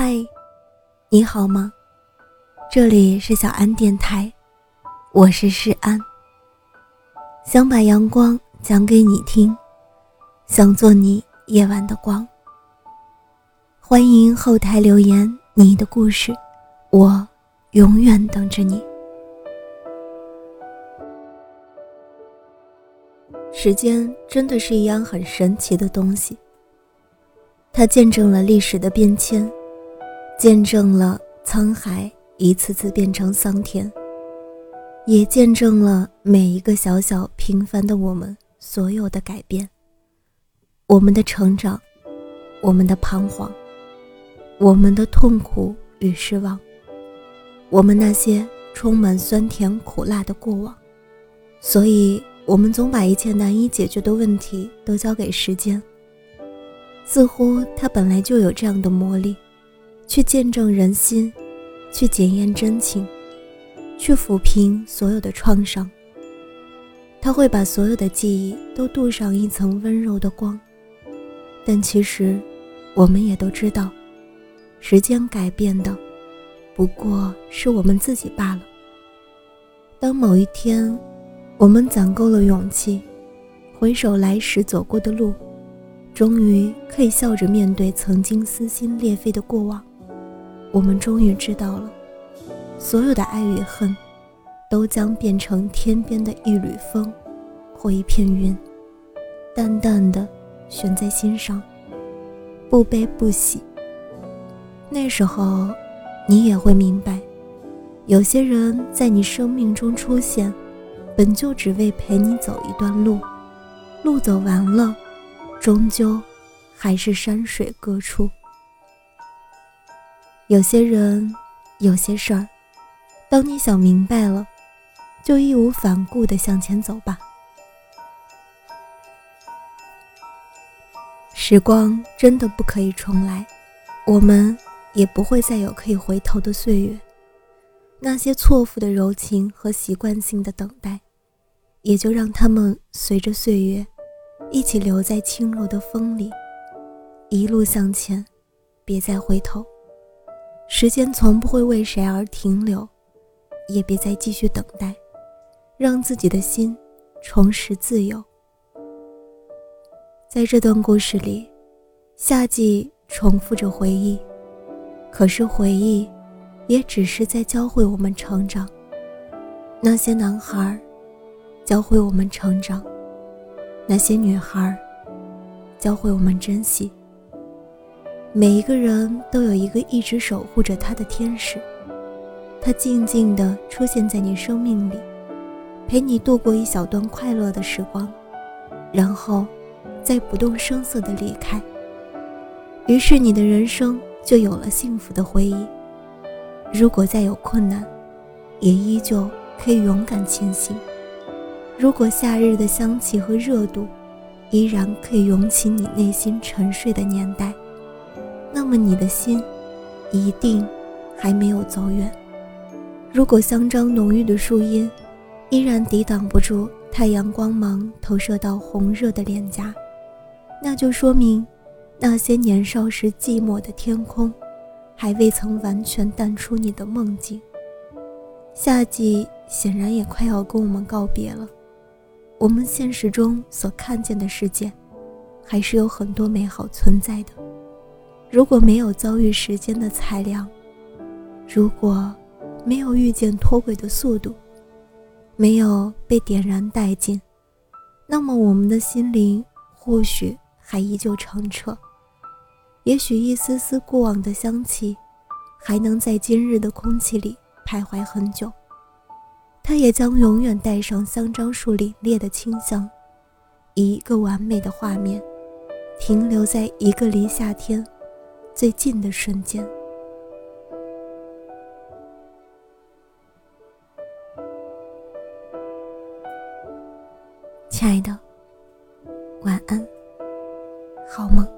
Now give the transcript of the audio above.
嗨，你好吗？这里是小安电台，我是诗安。想把阳光讲给你听，想做你夜晚的光。欢迎后台留言你的故事，我永远等着你。时间真的是一样很神奇的东西，它见证了历史的变迁。见证了沧海一次次变成桑田，也见证了每一个小小平凡的我们所有的改变。我们的成长，我们的彷徨，我们的痛苦与失望，我们那些充满酸甜苦辣的过往。所以，我们总把一切难以解决的问题都交给时间，似乎它本来就有这样的魔力。去见证人心，去检验真情，去抚平所有的创伤。他会把所有的记忆都镀上一层温柔的光。但其实，我们也都知道，时间改变的不过是我们自己罢了。当某一天，我们攒够了勇气，回首来时走过的路，终于可以笑着面对曾经撕心裂肺的过往。我们终于知道了，所有的爱与恨，都将变成天边的一缕风，或一片云，淡淡的悬在心上，不悲不喜。那时候，你也会明白，有些人在你生命中出现，本就只为陪你走一段路，路走完了，终究还是山水各处。有些人，有些事儿，当你想明白了，就义无反顾地向前走吧。时光真的不可以重来，我们也不会再有可以回头的岁月。那些错付的柔情和习惯性的等待，也就让他们随着岁月，一起留在轻柔的风里，一路向前，别再回头。时间从不会为谁而停留，也别再继续等待，让自己的心重拾自由。在这段故事里，夏季重复着回忆，可是回忆，也只是在教会我们成长。那些男孩，教会我们成长；那些女孩，教会我们珍惜。每一个人都有一个一直守护着他的天使，他静静地出现在你生命里，陪你度过一小段快乐的时光，然后再不动声色地离开。于是你的人生就有了幸福的回忆。如果再有困难，也依旧可以勇敢前行。如果夏日的香气和热度，依然可以涌起你内心沉睡的年代。那么你的心，一定还没有走远。如果香樟浓郁的树荫，依然抵挡不住太阳光芒投射到红热的脸颊，那就说明，那些年少时寂寞的天空，还未曾完全淡出你的梦境。夏季显然也快要跟我们告别了。我们现实中所看见的世界，还是有很多美好存在的。如果没有遭遇时间的裁量，如果没有遇见脱轨的速度，没有被点燃殆尽，那么我们的心灵或许还依旧澄澈，也许一丝丝过往的香气，还能在今日的空气里徘徊很久。它也将永远带上香樟树凛冽的清香，以一个完美的画面，停留在一个离夏天。最近的瞬间，亲爱的，晚安，好梦。